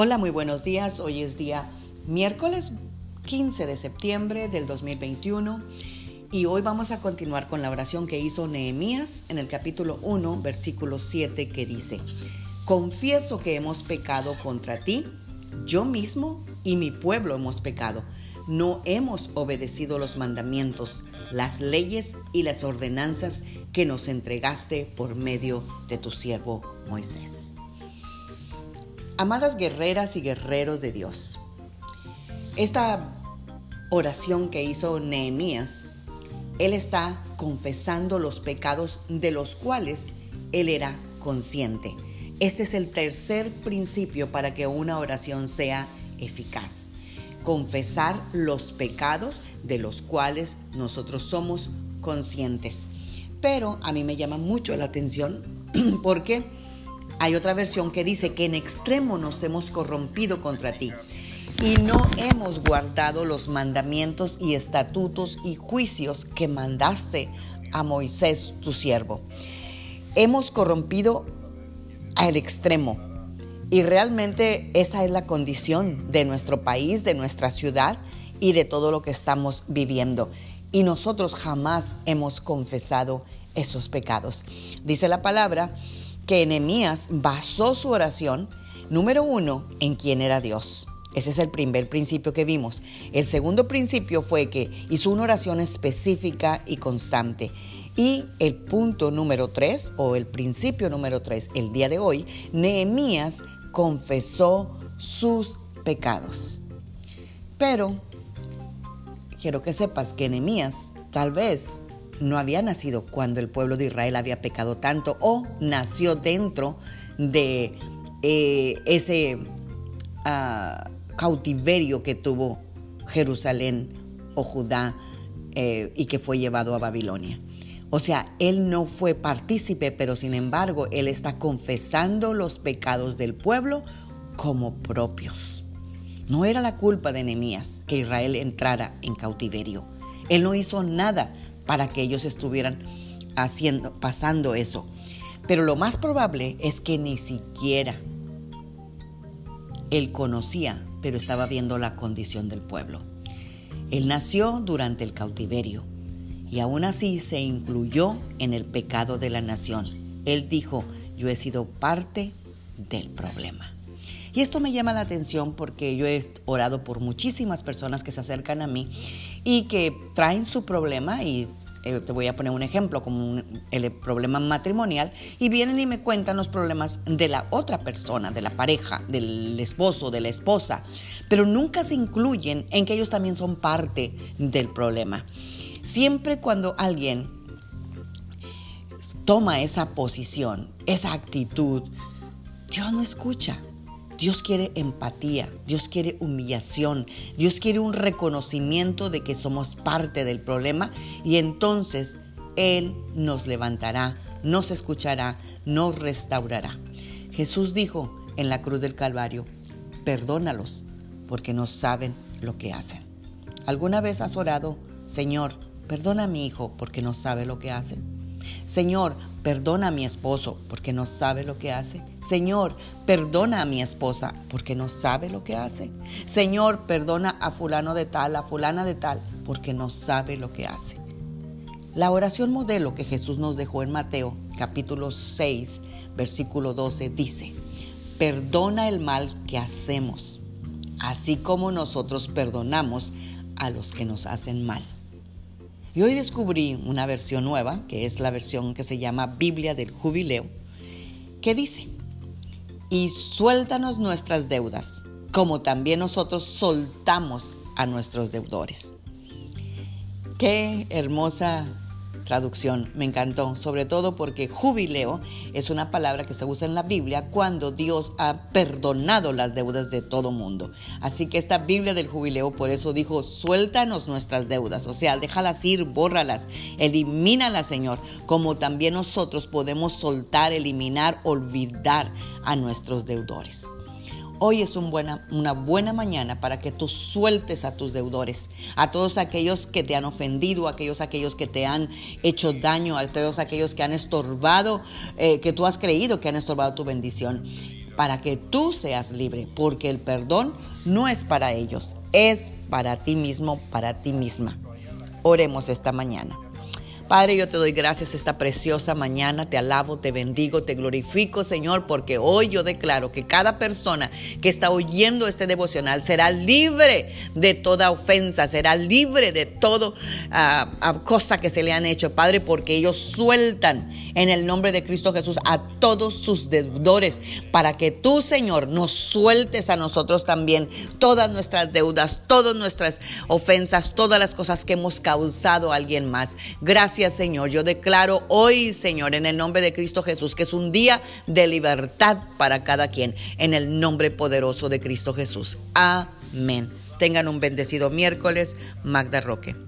Hola, muy buenos días. Hoy es día miércoles 15 de septiembre del 2021 y hoy vamos a continuar con la oración que hizo Nehemías en el capítulo 1, versículo 7 que dice, Confieso que hemos pecado contra ti, yo mismo y mi pueblo hemos pecado. No hemos obedecido los mandamientos, las leyes y las ordenanzas que nos entregaste por medio de tu siervo Moisés. Amadas guerreras y guerreros de Dios, esta oración que hizo Nehemías, él está confesando los pecados de los cuales él era consciente. Este es el tercer principio para que una oración sea eficaz. Confesar los pecados de los cuales nosotros somos conscientes. Pero a mí me llama mucho la atención porque hay otra versión que dice que en extremo nos hemos corrompido contra ti y no hemos guardado los mandamientos y estatutos y juicios que mandaste a Moisés, tu siervo. Hemos corrompido al extremo y realmente esa es la condición de nuestro país, de nuestra ciudad y de todo lo que estamos viviendo. Y nosotros jamás hemos confesado esos pecados. Dice la palabra que Enemías basó su oración, número uno, en quién era Dios. Ese es el primer principio que vimos. El segundo principio fue que hizo una oración específica y constante. Y el punto número tres, o el principio número tres, el día de hoy, Nehemías confesó sus pecados. Pero quiero que sepas que Nehemías tal vez no había nacido cuando el pueblo de Israel había pecado tanto o nació dentro de eh, ese ah, cautiverio que tuvo Jerusalén o Judá eh, y que fue llevado a Babilonia. O sea, él no fue partícipe, pero sin embargo, él está confesando los pecados del pueblo como propios. No era la culpa de Nehemías que Israel entrara en cautiverio. Él no hizo nada para que ellos estuvieran haciendo, pasando eso. Pero lo más probable es que ni siquiera él conocía, pero estaba viendo la condición del pueblo. Él nació durante el cautiverio y aún así se incluyó en el pecado de la nación. Él dijo, yo he sido parte del problema. Y esto me llama la atención porque yo he orado por muchísimas personas que se acercan a mí y que traen su problema y eh, te voy a poner un ejemplo como el problema matrimonial y vienen y me cuentan los problemas de la otra persona, de la pareja, del esposo, de la esposa, pero nunca se incluyen en que ellos también son parte del problema. Siempre cuando alguien toma esa posición, esa actitud, Dios no escucha. Dios quiere empatía, Dios quiere humillación, Dios quiere un reconocimiento de que somos parte del problema y entonces Él nos levantará, nos escuchará, nos restaurará. Jesús dijo en la cruz del Calvario, perdónalos porque no saben lo que hacen. ¿Alguna vez has orado, Señor, perdona a mi hijo porque no sabe lo que hace? Señor, perdona a mi esposo porque no sabe lo que hace. Señor, perdona a mi esposa porque no sabe lo que hace. Señor, perdona a fulano de tal, a fulana de tal, porque no sabe lo que hace. La oración modelo que Jesús nos dejó en Mateo capítulo 6, versículo 12 dice, perdona el mal que hacemos, así como nosotros perdonamos a los que nos hacen mal. Y hoy descubrí una versión nueva, que es la versión que se llama Biblia del Jubileo, que dice, y suéltanos nuestras deudas, como también nosotros soltamos a nuestros deudores. Qué hermosa traducción, me encantó, sobre todo porque jubileo es una palabra que se usa en la Biblia cuando Dios ha perdonado las deudas de todo mundo. Así que esta Biblia del jubileo por eso dijo, suéltanos nuestras deudas, o sea, déjalas ir, bórralas, elimínalas, Señor, como también nosotros podemos soltar, eliminar, olvidar a nuestros deudores. Hoy es una buena mañana para que tú sueltes a tus deudores, a todos aquellos que te han ofendido, a aquellos, aquellos que te han hecho daño, a todos aquellos que han estorbado, eh, que tú has creído que han estorbado tu bendición. para que tú seas libre, porque el perdón no es para ellos, es para ti mismo, para ti misma. Oremos esta mañana. Padre, yo te doy gracias esta preciosa mañana, te alabo, te bendigo, te glorifico, Señor, porque hoy yo declaro que cada persona que está oyendo este devocional será libre de toda ofensa, será libre de toda ah, ah, cosa que se le han hecho, Padre, porque ellos sueltan en el nombre de Cristo Jesús a todos sus deudores, para que tú, Señor, nos sueltes a nosotros también todas nuestras deudas, todas nuestras ofensas, todas las cosas que hemos causado a alguien más. Señor. Yo declaro hoy, Señor, en el nombre de Cristo Jesús, que es un día de libertad para cada quien, en el nombre poderoso de Cristo Jesús. Amén. Tengan un bendecido miércoles. Magda Roque.